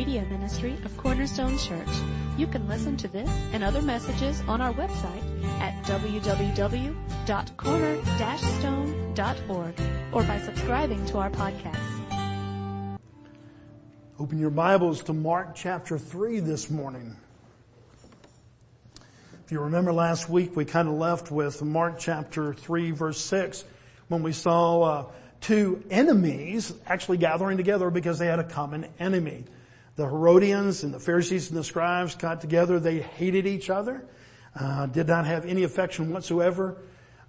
media ministry of Cornerstone Church. You can listen to this and other messages on our website at www.corner-stone.org or by subscribing to our podcast. Open your Bibles to Mark chapter 3 this morning. If you remember last week, we kind of left with Mark chapter 3 verse 6 when we saw uh, two enemies actually gathering together because they had a common enemy. The Herodians and the Pharisees and the scribes got together. They hated each other, uh, did not have any affection whatsoever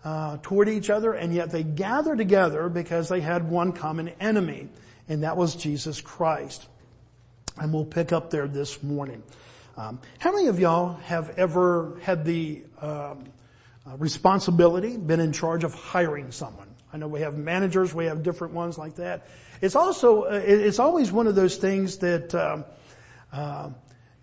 uh, toward each other, and yet they gathered together because they had one common enemy, and that was Jesus Christ. And we'll pick up there this morning. Um, how many of y'all have ever had the um, uh, responsibility, been in charge of hiring someone? I know we have managers, we have different ones like that. It's also, uh, it's always one of those things that, um, uh,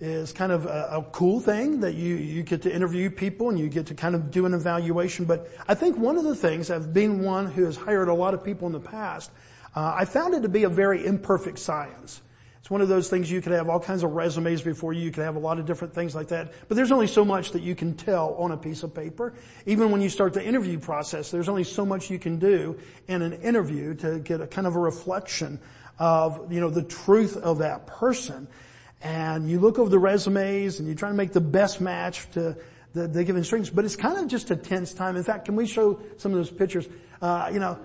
is kind of a, a, cool thing that you, you get to interview people and you get to kind of do an evaluation. But I think one of the things, I've been one who has hired a lot of people in the past, uh, I found it to be a very imperfect science. It's one of those things you could have all kinds of resumes before you, you could have a lot of different things like that. But there's only so much that you can tell on a piece of paper. Even when you start the interview process, there's only so much you can do in an interview to get a kind of a reflection of, you know, the truth of that person. And you look over the resumes and you try to make the best match to the, the given strings, but it's kind of just a tense time. In fact, can we show some of those pictures? Uh, you know,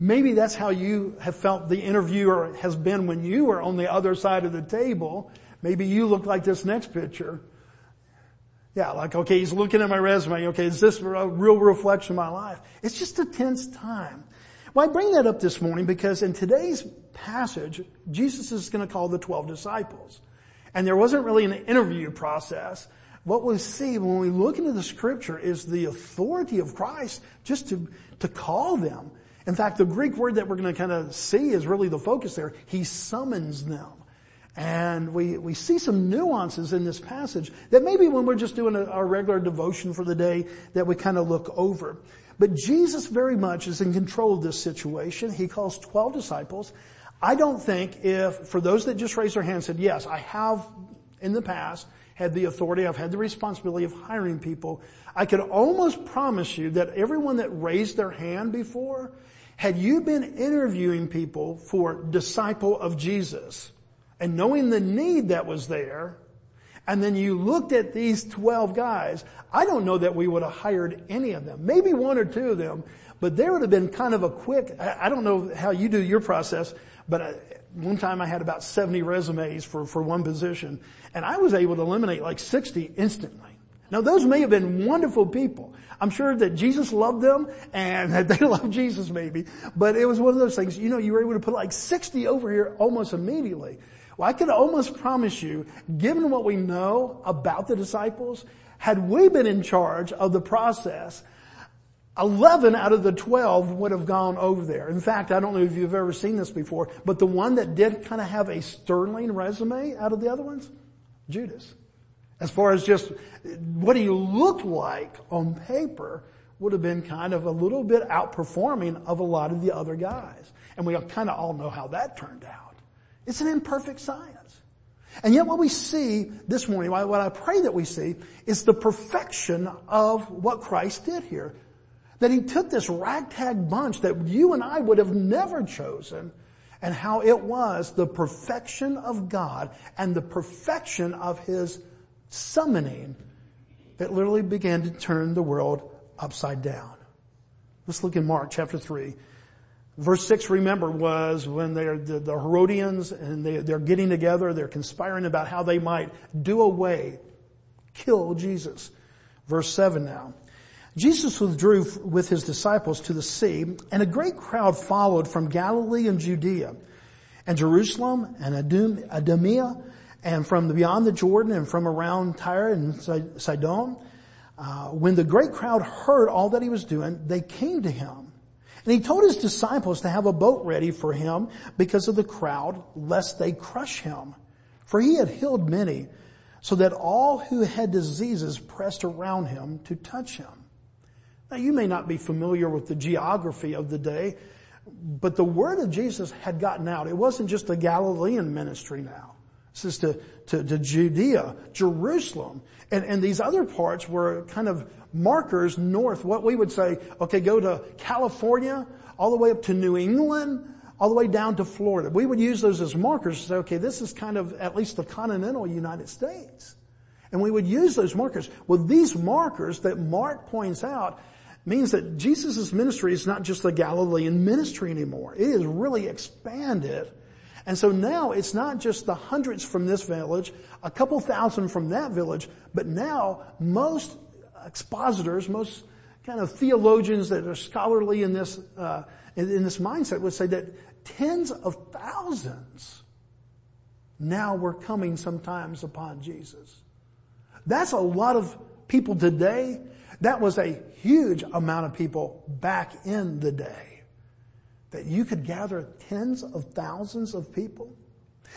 Maybe that's how you have felt the interviewer has been when you were on the other side of the table. Maybe you look like this next picture. Yeah, like, okay, he's looking at my resume. Okay, is this a real reflection of my life? It's just a tense time. Well, I bring that up this morning because in today's passage, Jesus is going to call the 12 disciples. And there wasn't really an interview process. What we see when we look into the scripture is the authority of Christ just to, to call them in fact, the Greek word that we're going to kind of see is really the focus there. He summons them. And we, we see some nuances in this passage that maybe when we're just doing a, our regular devotion for the day that we kind of look over. But Jesus very much is in control of this situation. He calls 12 disciples. I don't think if, for those that just raised their hand said, yes, I have in the past had the authority, I've had the responsibility of hiring people, I could almost promise you that everyone that raised their hand before had you been interviewing people for disciple of Jesus and knowing the need that was there, and then you looked at these 12 guys, I don't know that we would have hired any of them. Maybe one or two of them, but there would have been kind of a quick, I don't know how you do your process, but uh, one time I had about 70 resumes for, for one position, and I was able to eliminate like 60 instantly. Now those may have been wonderful people. I'm sure that Jesus loved them and that they loved Jesus maybe, but it was one of those things, you know, you were able to put like 60 over here almost immediately. Well, I could almost promise you, given what we know about the disciples, had we been in charge of the process, 11 out of the 12 would have gone over there. In fact, I don't know if you've ever seen this before, but the one that did kind of have a sterling resume out of the other ones, Judas. As far as just what he looked like on paper would have been kind of a little bit outperforming of a lot of the other guys. And we kind of all know how that turned out. It's an imperfect science. And yet what we see this morning, what I pray that we see, is the perfection of what Christ did here. That he took this ragtag bunch that you and I would have never chosen and how it was the perfection of God and the perfection of his summoning that literally began to turn the world upside down. Let's look in Mark chapter 3. Verse 6, remember, was when they're the, the Herodians and they, they're getting together, they're conspiring about how they might do away, kill Jesus. Verse 7 now. Jesus withdrew with his disciples to the sea and a great crowd followed from Galilee and Judea and Jerusalem and Idumea and from beyond the Jordan and from around Tyre and Sidon. Uh, when the great crowd heard all that he was doing, they came to him. And he told his disciples to have a boat ready for him because of the crowd, lest they crush him. For he had healed many, so that all who had diseases pressed around him to touch him. Now you may not be familiar with the geography of the day, but the word of Jesus had gotten out. It wasn't just a Galilean ministry now. This is to, to, to Judea, Jerusalem, and, and these other parts were kind of markers north, what we would say, okay, go to California, all the way up to New England, all the way down to Florida. We would use those as markers to say, okay, this is kind of at least the continental United States. And we would use those markers. Well, these markers that Mark points out means that Jesus' ministry is not just the Galilean ministry anymore. It is really expanded. And so now it's not just the hundreds from this village, a couple thousand from that village, but now most expositors, most kind of theologians that are scholarly in this, uh, in, this mindset would say that tens of thousands now were coming sometimes upon Jesus. That's a lot of people today. That was a huge amount of people back in the day. That you could gather tens of thousands of people.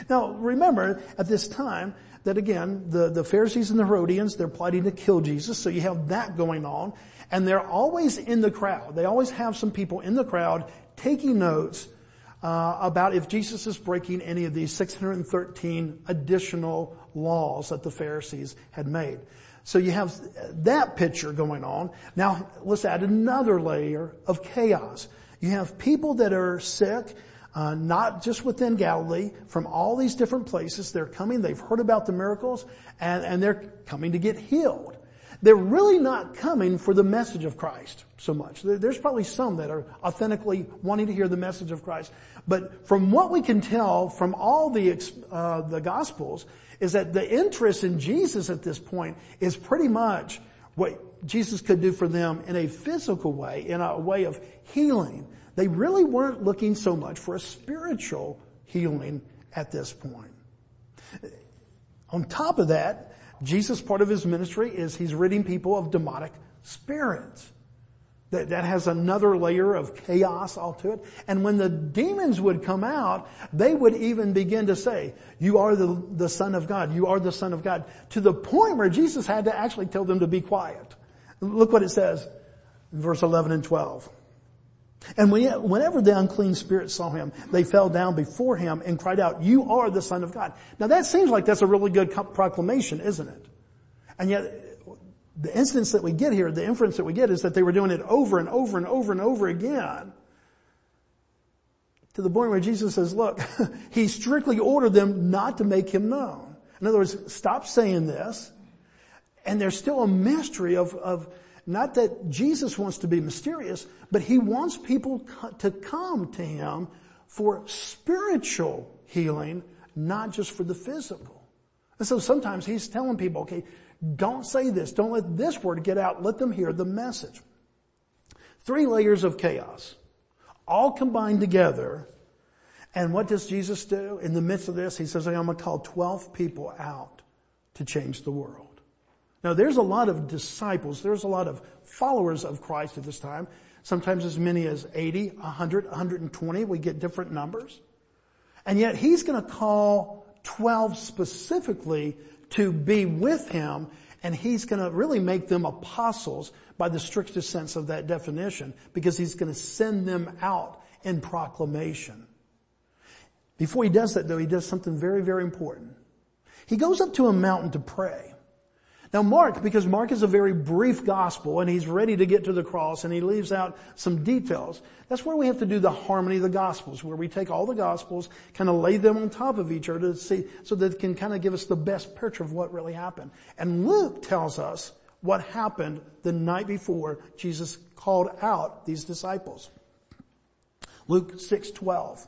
Now remember, at this time, that again, the, the Pharisees and the Herodians, they're plotting to kill Jesus, so you have that going on. And they're always in the crowd. They always have some people in the crowd taking notes uh, about if Jesus is breaking any of these 613 additional laws that the Pharisees had made. So you have that picture going on. Now let's add another layer of chaos. You have people that are sick, uh, not just within Galilee, from all these different places. They're coming, they've heard about the miracles, and, and they're coming to get healed. They're really not coming for the message of Christ so much. There's probably some that are authentically wanting to hear the message of Christ. But from what we can tell from all the, uh, the gospels is that the interest in Jesus at this point is pretty much what Jesus could do for them in a physical way, in a way of healing. They really weren't looking so much for a spiritual healing at this point. On top of that, Jesus, part of his ministry is he's ridding people of demonic spirits. That, that has another layer of chaos all to it. And when the demons would come out, they would even begin to say, you are the, the son of God. You are the son of God. To the point where Jesus had to actually tell them to be quiet. Look what it says in verse 11 and 12. And whenever the unclean spirits saw him, they fell down before him and cried out, you are the son of God. Now that seems like that's a really good proclamation, isn't it? And yet, the instance that we get here, the inference that we get is that they were doing it over and over and over and over again. To the point where Jesus says, look, he strictly ordered them not to make him known. In other words, stop saying this. And there's still a mystery of, of not that Jesus wants to be mysterious, but he wants people to come to him for spiritual healing, not just for the physical. And so sometimes he's telling people, okay, don't say this. Don't let this word get out. Let them hear the message. Three layers of chaos, all combined together. And what does Jesus do? In the midst of this, he says, I'm going to call 12 people out to change the world. Now there's a lot of disciples, there's a lot of followers of Christ at this time. Sometimes as many as 80, 100, 120. We get different numbers. And yet he's going to call 12 specifically to be with him and he's going to really make them apostles by the strictest sense of that definition because he's going to send them out in proclamation. Before he does that though, he does something very, very important. He goes up to a mountain to pray. Now Mark, because Mark is a very brief gospel and he's ready to get to the cross and he leaves out some details, that's where we have to do the harmony of the gospels, where we take all the gospels, kind of lay them on top of each other to see, so that it can kind of give us the best picture of what really happened. And Luke tells us what happened the night before Jesus called out these disciples. Luke 6:12.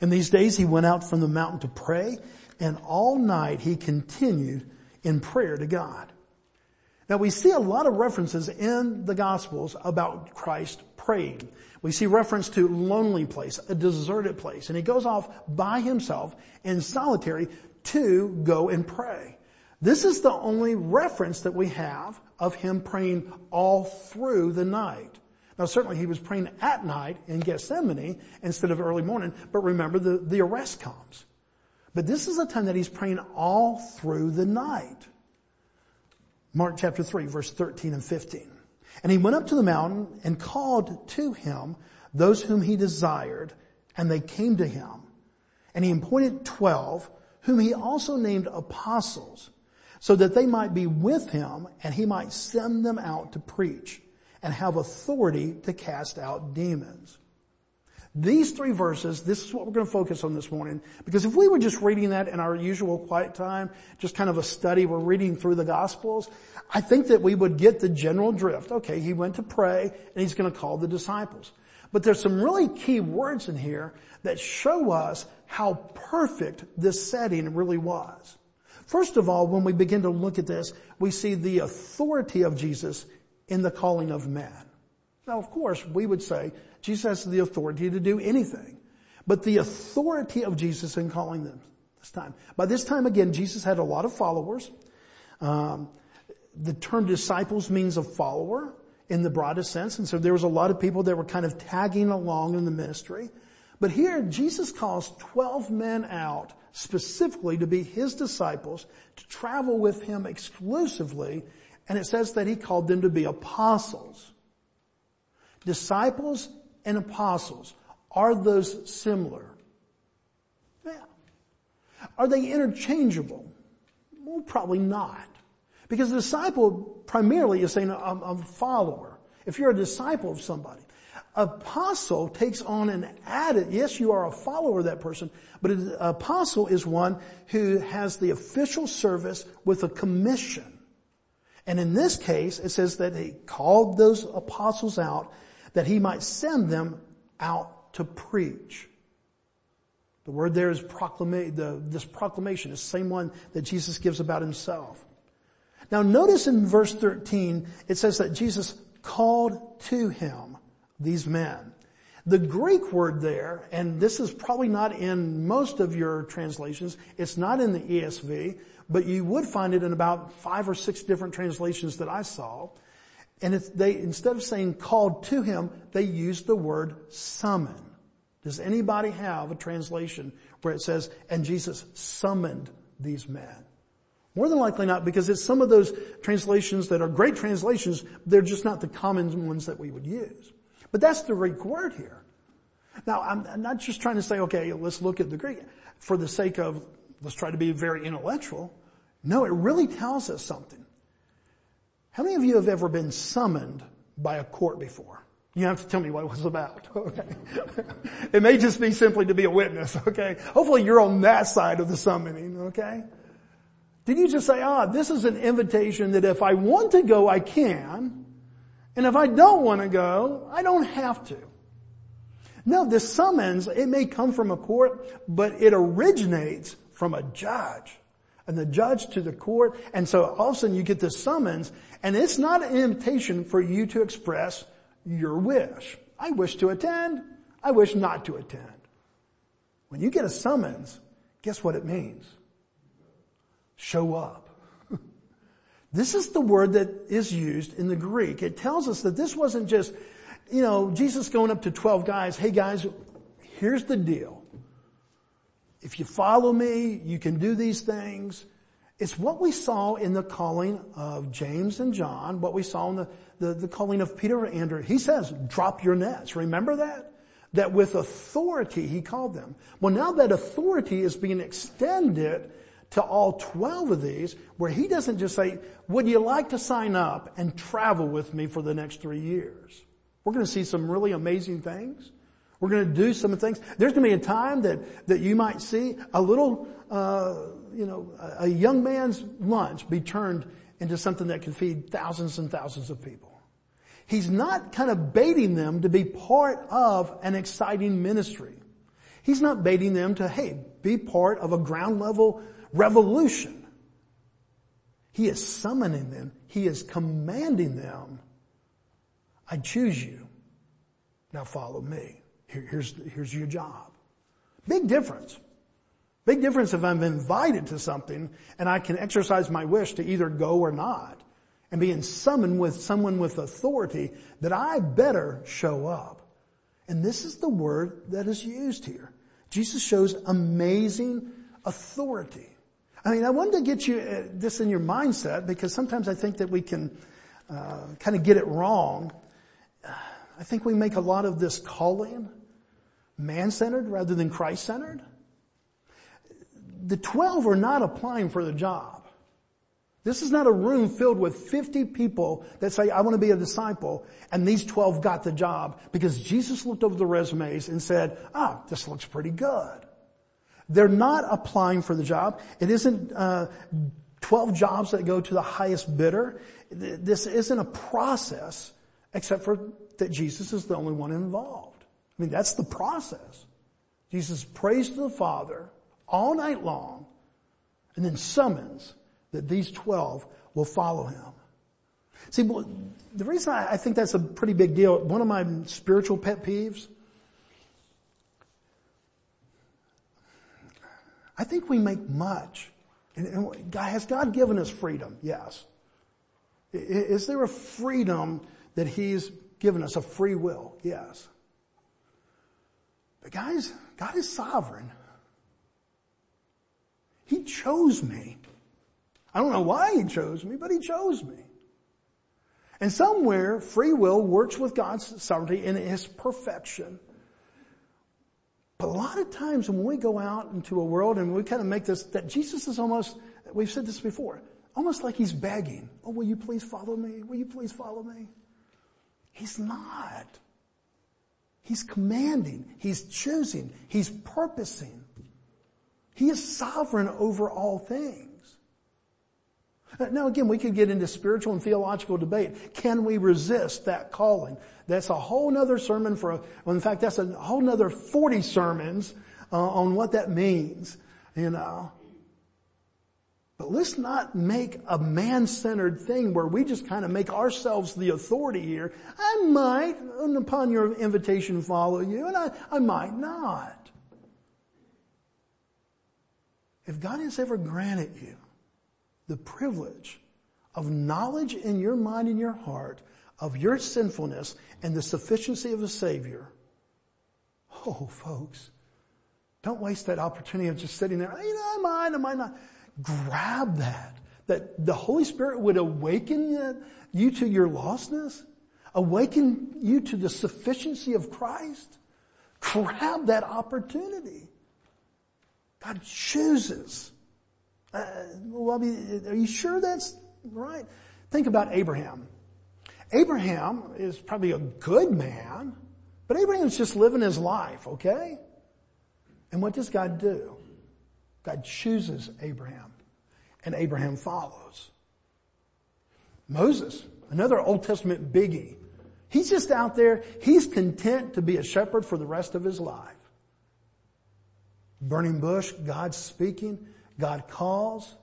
In these days he went out from the mountain to pray, and all night he continued in prayer to God. Now we see a lot of references in the Gospels about Christ praying. We see reference to lonely place, a deserted place, and he goes off by himself in solitary to go and pray. This is the only reference that we have of him praying all through the night. Now certainly he was praying at night in Gethsemane instead of early morning, but remember the, the arrest comes. But this is a time that he's praying all through the night. Mark chapter 3 verse 13 and 15. And he went up to the mountain and called to him those whom he desired and they came to him. And he appointed twelve whom he also named apostles, so that they might be with him and he might send them out to preach and have authority to cast out demons. These three verses, this is what we're going to focus on this morning. Because if we were just reading that in our usual quiet time, just kind of a study, we're reading through the Gospels, I think that we would get the general drift. Okay, he went to pray and he's going to call the disciples. But there's some really key words in here that show us how perfect this setting really was. First of all, when we begin to look at this, we see the authority of Jesus in the calling of man. Now, of course, we would say Jesus has the authority to do anything, but the authority of Jesus in calling them this time. By this time, again, Jesus had a lot of followers. Um, the term disciples means a follower in the broadest sense, and so there was a lot of people that were kind of tagging along in the ministry. But here, Jesus calls 12 men out specifically to be his disciples, to travel with him exclusively, and it says that he called them to be apostles. Disciples and apostles, are those similar? Yeah. Are they interchangeable? Well, probably not. Because a disciple primarily is saying I'm a follower. If you're a disciple of somebody. Apostle takes on an added, yes, you are a follower of that person, but an apostle is one who has the official service with a commission. And in this case, it says that he called those apostles out that he might send them out to preach. The word there is proclamation, the, this proclamation is the same one that Jesus gives about himself. Now notice in verse 13, it says that Jesus called to him these men. The Greek word there, and this is probably not in most of your translations, it's not in the ESV, but you would find it in about five or six different translations that I saw. And they, instead of saying called to him, they used the word summon. Does anybody have a translation where it says, and Jesus summoned these men? More than likely not, because it's some of those translations that are great translations, they're just not the common ones that we would use. But that's the Greek word here. Now, I'm not just trying to say, okay, let's look at the Greek for the sake of, let's try to be very intellectual. No, it really tells us something. How many of you have ever been summoned by a court before? You have to tell me what it was about, okay? it may just be simply to be a witness, okay? Hopefully you're on that side of the summoning, okay? Did you just say, ah, this is an invitation that if I want to go, I can, and if I don't want to go, I don't have to. No, this summons, it may come from a court, but it originates from a judge. And the judge to the court, and so all of a sudden you get this summons, and it's not an invitation for you to express your wish. I wish to attend, I wish not to attend. When you get a summons, guess what it means? show up. this is the word that is used in the Greek. It tells us that this wasn't just, you know, Jesus going up to 12 guys, hey guys, here's the deal. If you follow me, you can do these things. It's what we saw in the calling of James and John, what we saw in the, the, the calling of Peter and Andrew. He says, drop your nets. Remember that? That with authority he called them. Well now that authority is being extended to all 12 of these where he doesn't just say, would you like to sign up and travel with me for the next three years? We're going to see some really amazing things. We're going to do some things. There's going to be a time that, that you might see a little, uh, you know, a young man's lunch be turned into something that can feed thousands and thousands of people. He's not kind of baiting them to be part of an exciting ministry. He's not baiting them to, hey, be part of a ground level revolution. He is summoning them. He is commanding them. I choose you. Now follow me. Here, here's, here's your job. Big difference. Big difference if I'm invited to something and I can exercise my wish to either go or not and being summoned with someone with authority that I better show up. And this is the word that is used here. Jesus shows amazing authority. I mean, I wanted to get you uh, this in your mindset because sometimes I think that we can uh, kind of get it wrong. I think we make a lot of this calling man-centered rather than Christ-centered. the 12 are not applying for the job. This is not a room filled with 50 people that say, I want to be a disciple, and these 12 got the job because Jesus looked over the resumes and said, ah, this looks pretty good. They're not applying for the job. It isn't uh, 12 jobs that go to the highest bidder. This isn't a process except for that Jesus is the only one involved. I mean, that's the process. Jesus prays to the Father all night long and then summons that these 12 will follow him. See, the reason I think that's a pretty big deal, one of my spiritual pet peeves, I think we make much. And has God given us freedom? Yes. Is there a freedom that He's given us, a free will? Yes. Guys, God is sovereign. He chose me. I don't know why he chose me, but he chose me. And somewhere, free will works with God's sovereignty in his perfection. But a lot of times when we go out into a world and we kind of make this, that Jesus is almost, we've said this before, almost like he's begging. Oh, will you please follow me? Will you please follow me? He's not. He's commanding. He's choosing. He's purposing. He is sovereign over all things. Now again, we could get into spiritual and theological debate. Can we resist that calling? That's a whole nother sermon for, a, well, in fact, that's a whole nother 40 sermons uh, on what that means, you know. But let's not make a man-centered thing where we just kind of make ourselves the authority here. I might, upon your invitation, follow you, and I, I might not. If God has ever granted you the privilege of knowledge in your mind and your heart of your sinfulness and the sufficiency of a Savior. Oh, folks, don't waste that opportunity of just sitting there. You know, I might, I might not. Grab that. That the Holy Spirit would awaken you to your lostness, awaken you to the sufficiency of Christ. Grab that opportunity. God chooses uh, well, are you sure that's right? Think about Abraham. Abraham is probably a good man, but Abraham's just living his life, okay? And what does God do? God chooses Abraham, and Abraham follows. Moses, another Old Testament biggie. He's just out there, he's content to be a shepherd for the rest of his life. Burning bush, God's speaking. God calls.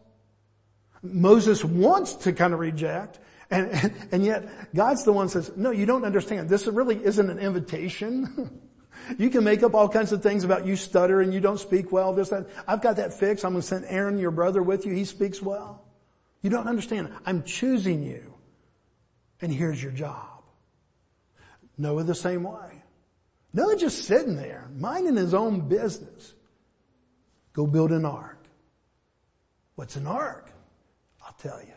Moses wants to kind of reject. And, and, and, yet God's the one says, no, you don't understand. This really isn't an invitation. you can make up all kinds of things about you stutter and you don't speak well, this, that. I've got that fixed. I'm going to send Aaron, your brother, with you. He speaks well. You don't understand. I'm choosing you. And here's your job. Noah the same way. Noah just sitting there, minding his own business. Go build an ark. What's an ark? I'll tell you.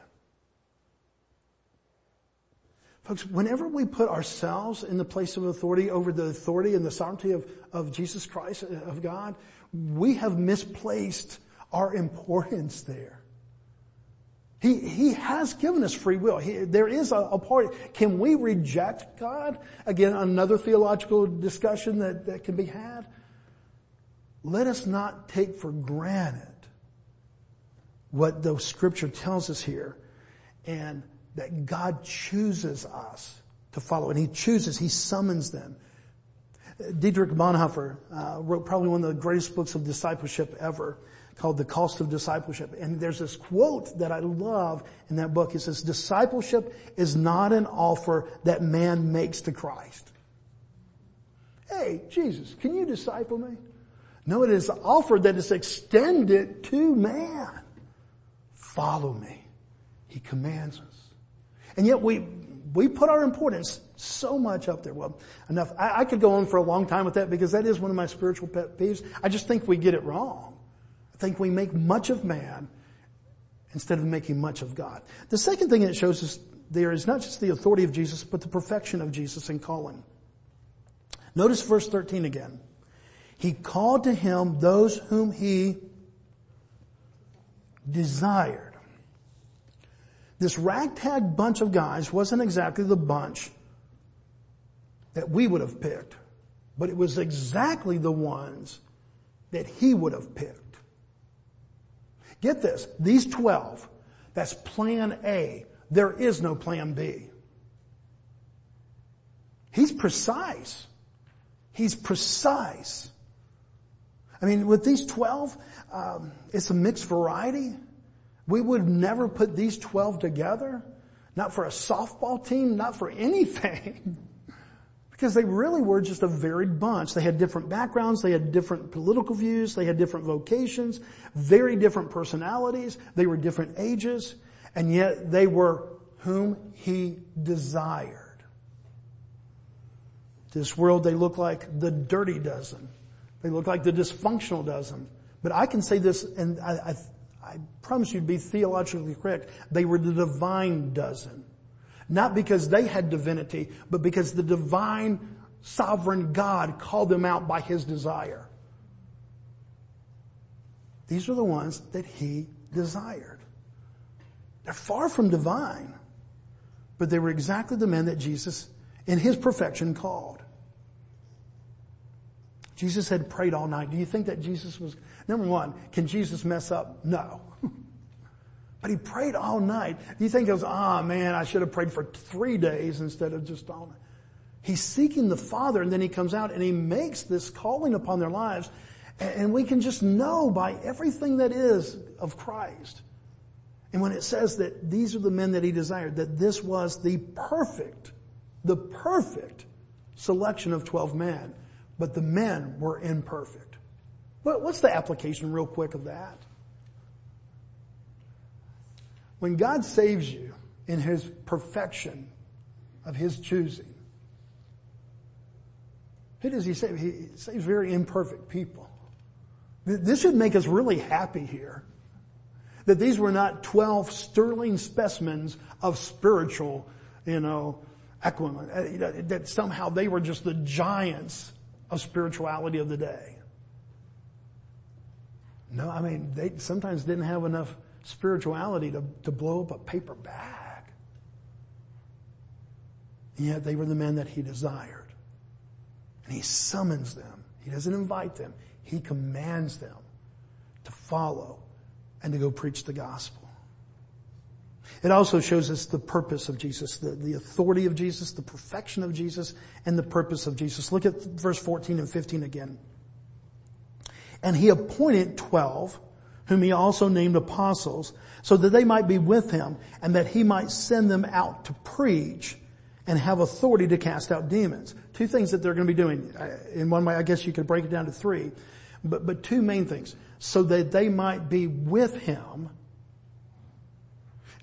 Folks, whenever we put ourselves in the place of authority over the authority and the sovereignty of, of Jesus Christ, uh, of God, we have misplaced our importance there. He, he has given us free will. He, there is a, a part. Can we reject God? Again, another theological discussion that, that can be had. Let us not take for granted what the scripture tells us here and that God chooses us to follow and he chooses, he summons them. Dietrich Bonhoeffer uh, wrote probably one of the greatest books of discipleship ever called The Cost of Discipleship. And there's this quote that I love in that book. It says, discipleship is not an offer that man makes to Christ. Hey, Jesus, can you disciple me? No, it is an offer that is extended to man follow me. He commands us. And yet we, we put our importance so much up there. Well, enough. I, I, could go on for a long time with that because that is one of my spiritual pet peeves. I just think we get it wrong. I think we make much of man instead of making much of God. The second thing it shows us there is not just the authority of Jesus, but the perfection of Jesus in calling. Notice verse 13 again. He called to him those whom he desired. This ragtag bunch of guys wasn't exactly the bunch that we would have picked, but it was exactly the ones that he would have picked. Get this, these 12, that's plan A. There is no plan B. He's precise. He's precise. I mean, with these 12, um, it's a mixed variety. We would never put these 12 together. Not for a softball team, not for anything. because they really were just a varied bunch. They had different backgrounds, they had different political views, they had different vocations, very different personalities, they were different ages, and yet they were whom he desired. This world, they look like the dirty dozen. They look like the dysfunctional dozen. But I can say this, and I, I, I promise you to be theologically correct. They were the divine dozen. Not because they had divinity, but because the divine sovereign God called them out by his desire. These are the ones that he desired. They're far from divine, but they were exactly the men that Jesus in his perfection called. Jesus had prayed all night. Do you think that Jesus was, number one, can Jesus mess up? No. but he prayed all night. You think he goes, ah oh, man, I should have prayed for three days instead of just all night? He's seeking the Father and then he comes out and he makes this calling upon their lives and we can just know by everything that is of Christ. And when it says that these are the men that he desired, that this was the perfect the perfect selection of 12 men, but the men were imperfect. What's the application real quick of that? When God saves you in His perfection of His choosing, who does He save? He saves very imperfect people. This should make us really happy here. That these were not 12 sterling specimens of spiritual, you know, Equipment, uh, that somehow they were just the giants of spirituality of the day. No, I mean, they sometimes didn't have enough spirituality to, to blow up a paper bag. Yet they were the men that he desired. And he summons them. He doesn't invite them. He commands them to follow and to go preach the gospel. It also shows us the purpose of Jesus, the, the authority of Jesus, the perfection of Jesus, and the purpose of Jesus. Look at verse 14 and 15 again. And he appointed twelve, whom he also named apostles, so that they might be with him, and that he might send them out to preach and have authority to cast out demons. Two things that they're going to be doing. Uh, in one way, I guess you could break it down to three, but, but two main things. So that they might be with him,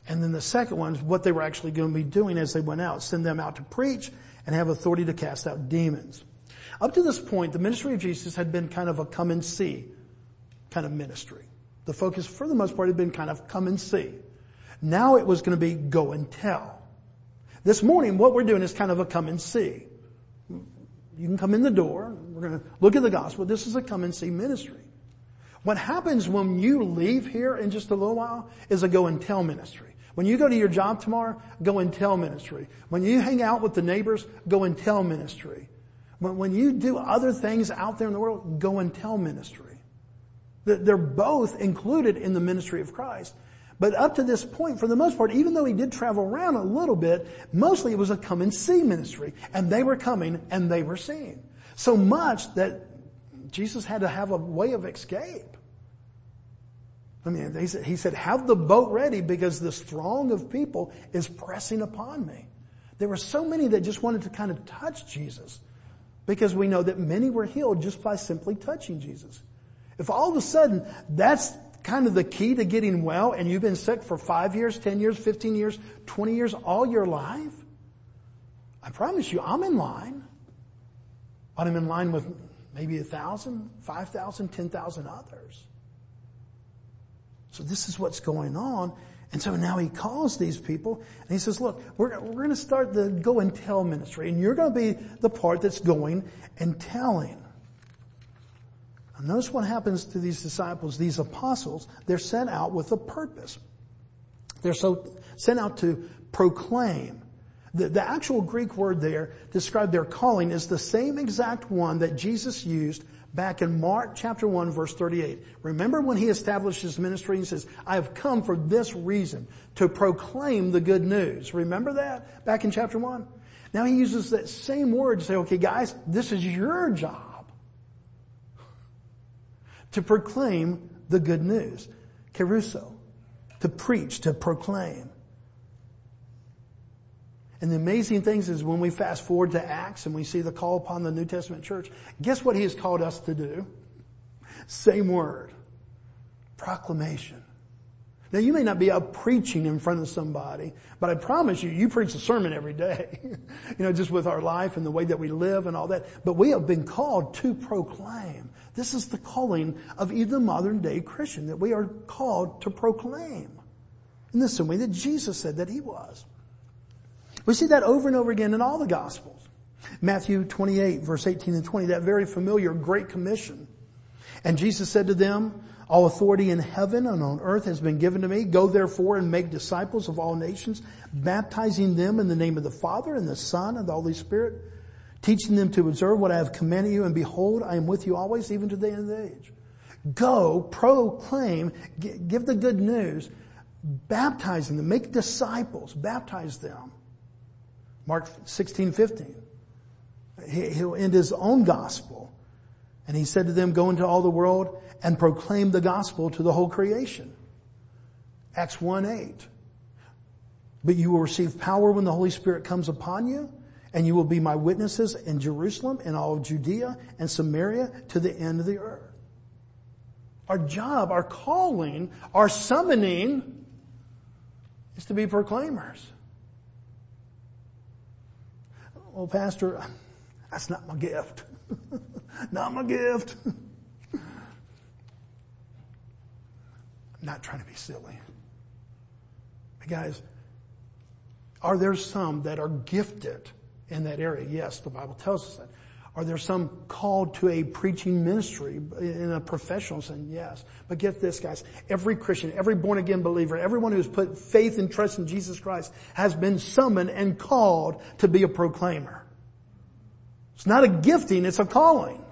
and then the second one is what they were actually going to be doing as they went out, send them out to preach and have authority to cast out demons. Up to this point, the ministry of Jesus had been kind of a come and see kind of ministry. The focus for the most part had been kind of come and see. Now it was going to be go and tell. This morning, what we're doing is kind of a come and see. You can come in the door. We're going to look at the gospel. This is a come and see ministry. What happens when you leave here in just a little while is a go and tell ministry. When you go to your job tomorrow, go and tell ministry. When you hang out with the neighbors, go and tell ministry. When, when you do other things out there in the world, go and tell ministry. They're both included in the ministry of Christ. But up to this point, for the most part, even though he did travel around a little bit, mostly it was a come and see ministry. And they were coming and they were seeing. So much that Jesus had to have a way of escape. I mean, he said, he said, have the boat ready because this throng of people is pressing upon me. There were so many that just wanted to kind of touch Jesus because we know that many were healed just by simply touching Jesus. If all of a sudden that's kind of the key to getting well and you've been sick for five years, 10 years, 15 years, 20 years, all your life, I promise you I'm in line. But I'm in line with maybe a thousand, five thousand, ten thousand others. So this is what's going on. And so now he calls these people and he says, look, we're, we're going to start the go and tell ministry and you're going to be the part that's going and telling. And notice what happens to these disciples, these apostles. They're sent out with a purpose. They're so sent out to proclaim. The, the actual Greek word there describe their calling is the same exact one that Jesus used back in Mark chapter 1 verse 38. Remember when he established his ministry, he says, I have come for this reason, to proclaim the good news. Remember that back in chapter 1? Now he uses that same word to say, okay guys, this is your job to proclaim the good news. Kerusso, To preach, to proclaim. And the amazing things is when we fast forward to Acts and we see the call upon the New Testament church, guess what he has called us to do? Same word. Proclamation. Now you may not be up preaching in front of somebody, but I promise you, you preach a sermon every day. you know, just with our life and the way that we live and all that. But we have been called to proclaim. This is the calling of even the modern day Christian, that we are called to proclaim. In the same way that Jesus said that he was. We see that over and over again in all the Gospels. Matthew 28 verse 18 and 20, that very familiar Great Commission. And Jesus said to them, all authority in heaven and on earth has been given to me. Go therefore and make disciples of all nations, baptizing them in the name of the Father and the Son and the Holy Spirit, teaching them to observe what I have commanded you. And behold, I am with you always, even to the end of the age. Go, proclaim, give the good news, baptizing them, make disciples, baptize them Mark 16, 15. He'll end his own gospel. And he said to them, go into all the world and proclaim the gospel to the whole creation. Acts 1, 8. But you will receive power when the Holy Spirit comes upon you and you will be my witnesses in Jerusalem and all of Judea and Samaria to the end of the earth. Our job, our calling, our summoning is to be proclaimers. Well, pastor, that's not my gift. not my gift. I'm not trying to be silly. But guys, are there some that are gifted in that area? Yes, the Bible tells us that. Are there some called to a preaching ministry in a professional sense? Yes. But get this guys, every Christian, every born again believer, everyone who's put faith and trust in Jesus Christ has been summoned and called to be a proclaimer. It's not a gifting, it's a calling.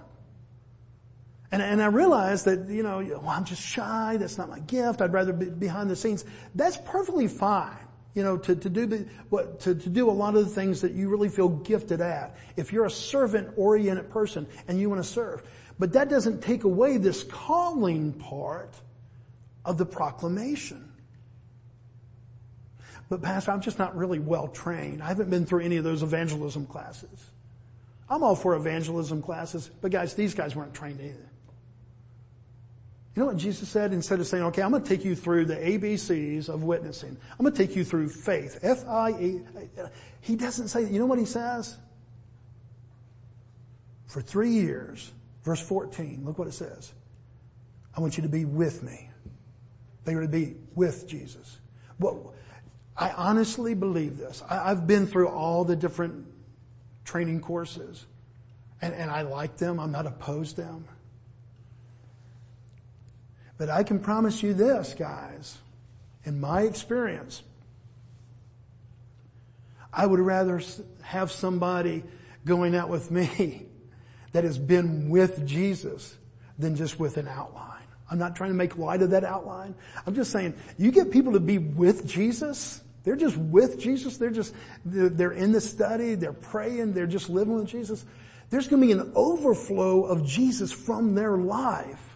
And, and I realize that, you know, well, I'm just shy, that's not my gift, I'd rather be behind the scenes. That's perfectly fine you know, to, to do the, what, to, to do a lot of the things that you really feel gifted at. If you're a servant oriented person and you want to serve. But that doesn't take away this calling part of the proclamation. But pastor, I'm just not really well trained. I haven't been through any of those evangelism classes. I'm all for evangelism classes, but guys, these guys weren't trained either. You know what Jesus said? Instead of saying, okay, I'm going to take you through the ABCs of witnessing. I'm going to take you through faith. F-I-E. He doesn't say, you know what he says? For three years, verse 14, look what it says. I want you to be with me. They were to be with Jesus. Well, I honestly believe this. I, have been through all the different training courses and, and I like them. I'm not opposed to them. But I can promise you this, guys, in my experience, I would rather have somebody going out with me that has been with Jesus than just with an outline. I'm not trying to make light of that outline. I'm just saying, you get people to be with Jesus, they're just with Jesus, they're just, they're in the study, they're praying, they're just living with Jesus. There's going to be an overflow of Jesus from their life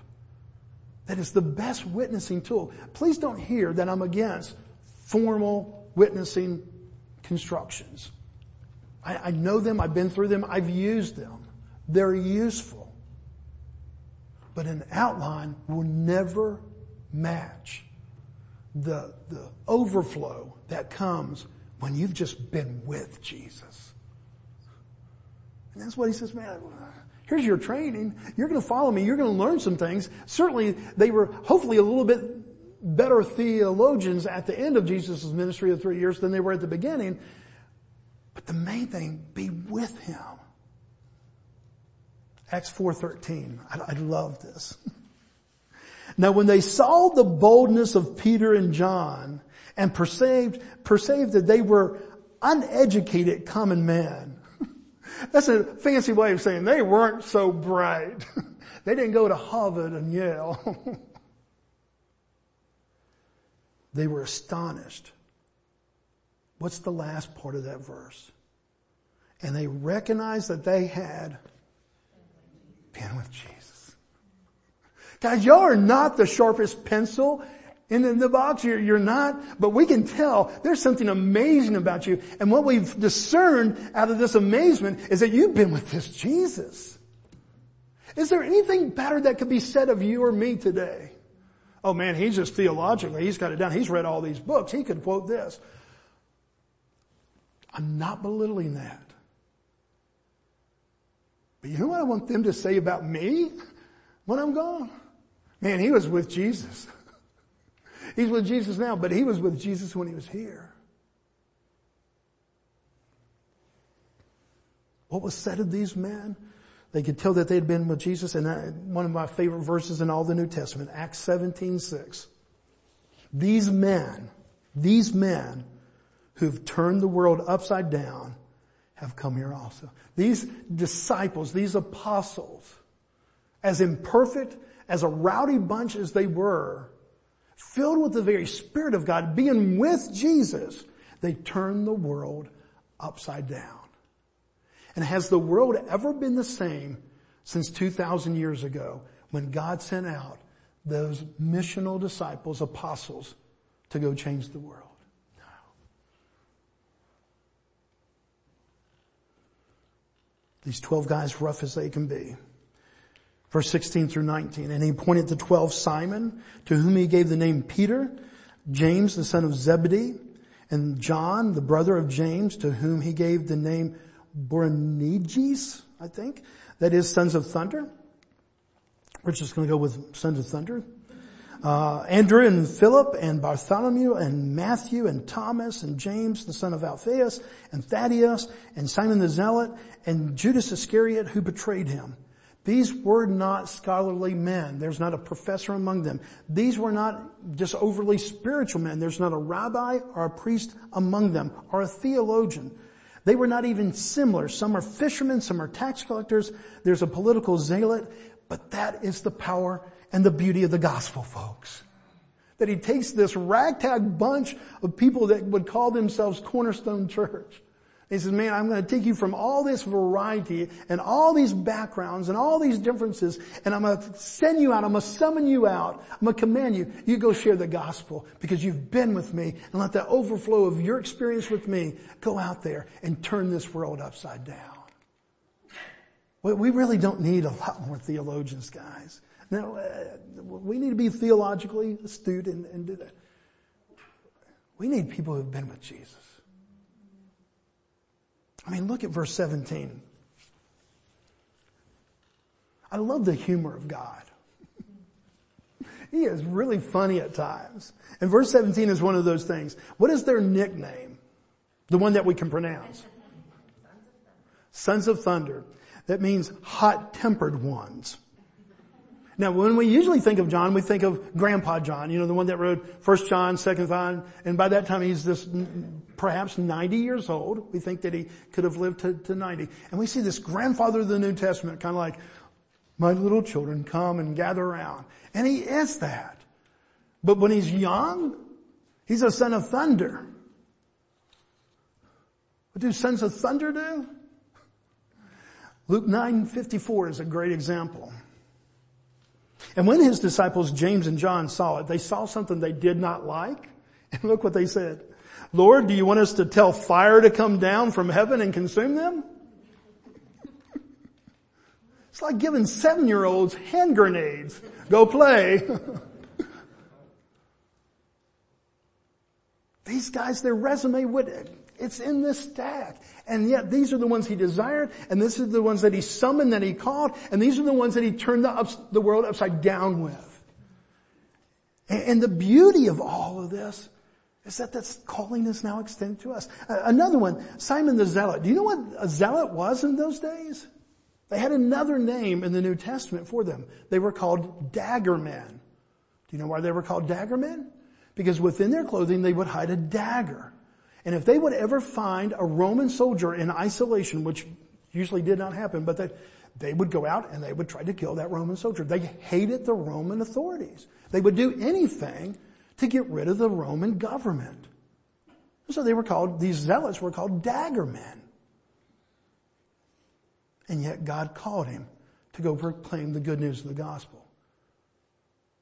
that is the best witnessing tool. Please don't hear that I'm against formal witnessing constructions. I, I know them, I've been through them, I've used them. They're useful. But an outline will never match the, the overflow that comes when you've just been with Jesus. And that's what he says, man, Here's your training. You're going to follow me. You're going to learn some things. Certainly they were hopefully a little bit better theologians at the end of Jesus' ministry of three years than they were at the beginning. But the main thing, be with him. Acts 4.13. I, I love this. Now when they saw the boldness of Peter and John and perceived, perceived that they were uneducated common men. That's a fancy way of saying they weren't so bright. they didn't go to Harvard and Yale. they were astonished. What's the last part of that verse? And they recognized that they had been with Jesus. Guys, y'all are not the sharpest pencil in the box. You're, you're not, but we can tell there's something amazing about you. And what we've discerned out of this amazement is that you've been with this Jesus. Is there anything better that could be said of you or me today? Oh man, he's just theologically, he's got it down. He's read all these books. He could quote this. I'm not belittling that. But you know what I want them to say about me when I'm gone? Man, he was with Jesus. He's with Jesus now, but he was with Jesus when he was here. What was said of these men? They could tell that they had been with Jesus and one of my favorite verses in all the New Testament, Acts 17, 6. These men, these men who've turned the world upside down have come here also. These disciples, these apostles, as imperfect, as a rowdy bunch as they were, filled with the very Spirit of God, being with Jesus, they turned the world upside down. And has the world ever been the same since 2,000 years ago when God sent out those missional disciples, apostles, to go change the world? These 12 guys, rough as they can be, Verse 16 through 19. And he appointed the twelve Simon, to whom he gave the name Peter, James the son of Zebedee, and John the brother of James, to whom he gave the name Boanerges, I think. That is sons of thunder. We're just going to go with sons of thunder. Uh, Andrew and Philip and Bartholomew and Matthew and Thomas and James the son of Alphaeus and Thaddeus and Simon the Zealot and Judas Iscariot who betrayed him. These were not scholarly men. There's not a professor among them. These were not just overly spiritual men. There's not a rabbi or a priest among them or a theologian. They were not even similar. Some are fishermen, some are tax collectors. There's a political zealot, but that is the power and the beauty of the gospel, folks. That he takes this ragtag bunch of people that would call themselves Cornerstone Church he says, man, I'm going to take you from all this variety and all these backgrounds and all these differences and I'm going to send you out. I'm going to summon you out. I'm going to command you. You go share the gospel because you've been with me and let the overflow of your experience with me go out there and turn this world upside down. We really don't need a lot more theologians, guys. Now, uh, we need to be theologically astute and, and do that. We need people who've been with Jesus. I mean, look at verse 17. I love the humor of God. he is really funny at times. And verse 17 is one of those things. What is their nickname? The one that we can pronounce. Sons of Thunder. That means hot-tempered ones. Now, when we usually think of John, we think of Grandpa John, you know, the one that wrote First John, Second John, and by that time he's this perhaps 90 years old. We think that he could have lived to, to 90. And we see this grandfather of the New Testament, kind of like, my little children come and gather around. And he is that. But when he's young, he's a son of thunder. What do sons of thunder do? Luke 9:54 is a great example. And when his disciples, James and John, saw it, they saw something they did not like. And look what they said. Lord, do you want us to tell fire to come down from heaven and consume them? It's like giving seven-year-olds hand grenades. Go play. These guys, their resume would, it's in this stack. And yet these are the ones he desired, and this is the ones that he summoned, that he called, and these are the ones that he turned the, ups, the world upside down with. And, and the beauty of all of this is that this calling is now extended to us. Uh, another one, Simon the Zealot. Do you know what a zealot was in those days? They had another name in the New Testament for them. They were called dagger men. Do you know why they were called dagger men? Because within their clothing they would hide a dagger. And if they would ever find a Roman soldier in isolation, which usually did not happen, but that they would go out and they would try to kill that Roman soldier. They hated the Roman authorities. They would do anything to get rid of the Roman government. So they were called, these zealots were called dagger men. And yet God called him to go proclaim the good news of the gospel.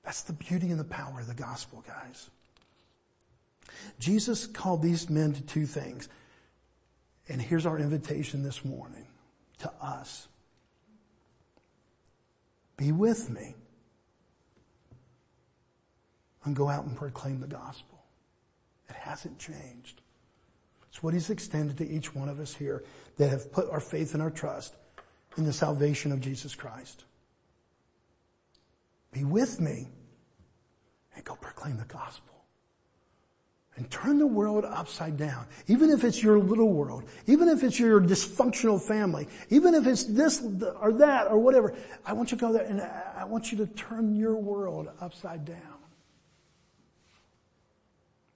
That's the beauty and the power of the gospel, guys. Jesus called these men to two things. And here's our invitation this morning to us. Be with me and go out and proclaim the gospel. It hasn't changed. It's what he's extended to each one of us here that have put our faith and our trust in the salvation of Jesus Christ. Be with me and go proclaim the gospel. And turn the world upside down. Even if it's your little world, even if it's your dysfunctional family, even if it's this or that or whatever, I want you to go there and I want you to turn your world upside down.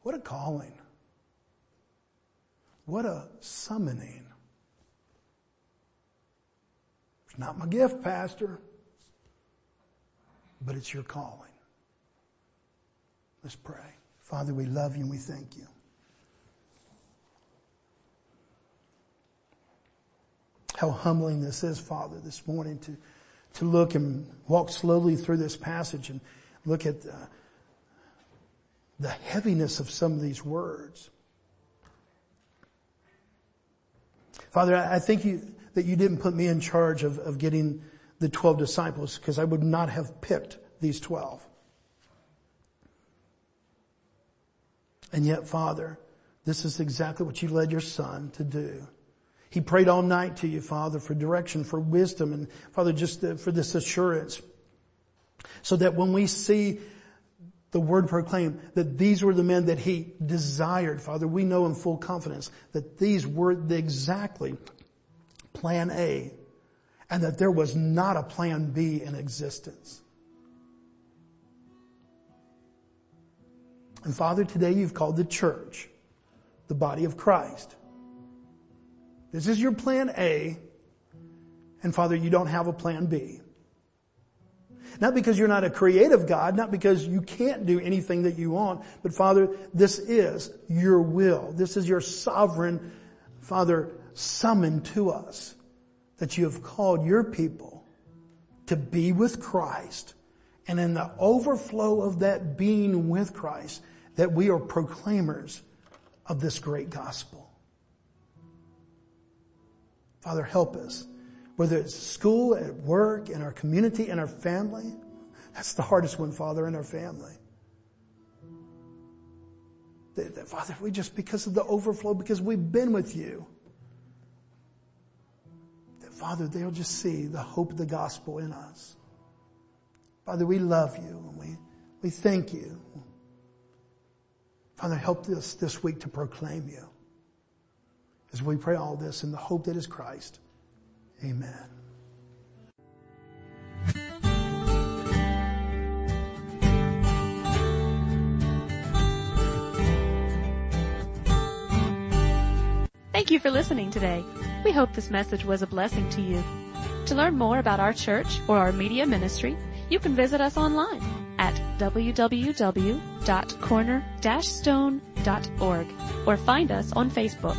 What a calling. What a summoning. It's not my gift, Pastor, but it's your calling. Let's pray. Father, we love you and we thank you. How humbling this is, Father, this morning to, to look and walk slowly through this passage and look at the, the heaviness of some of these words. Father, I think you, that you didn't put me in charge of, of getting the 12 disciples because I would not have picked these 12. And yet, Father, this is exactly what you led your son to do. He prayed all night to you, Father, for direction, for wisdom, and Father, just uh, for this assurance. So that when we see the word proclaimed that these were the men that he desired, Father, we know in full confidence that these were the exactly plan A and that there was not a plan B in existence. And Father, today you've called the church, the body of Christ. This is your plan A, and Father, you don't have a plan B. Not because you're not a creative God, not because you can't do anything that you want, but Father, this is your will. This is your sovereign, Father, summon to us that you have called your people to be with Christ. And in the overflow of that being with Christ, that we are proclaimers of this great gospel. Father, help us. Whether it's school, at work, in our community, in our family. That's the hardest one, Father, in our family. That, that, Father, we just, because of the overflow, because we've been with you, that Father, they'll just see the hope of the gospel in us. Father, we love you and we, we thank you. Father, help us this week to proclaim you. As we pray all this in the hope that is Christ. Amen. Thank you for listening today. We hope this message was a blessing to you. To learn more about our church or our media ministry, you can visit us online at www.corner-stone.org or find us on Facebook.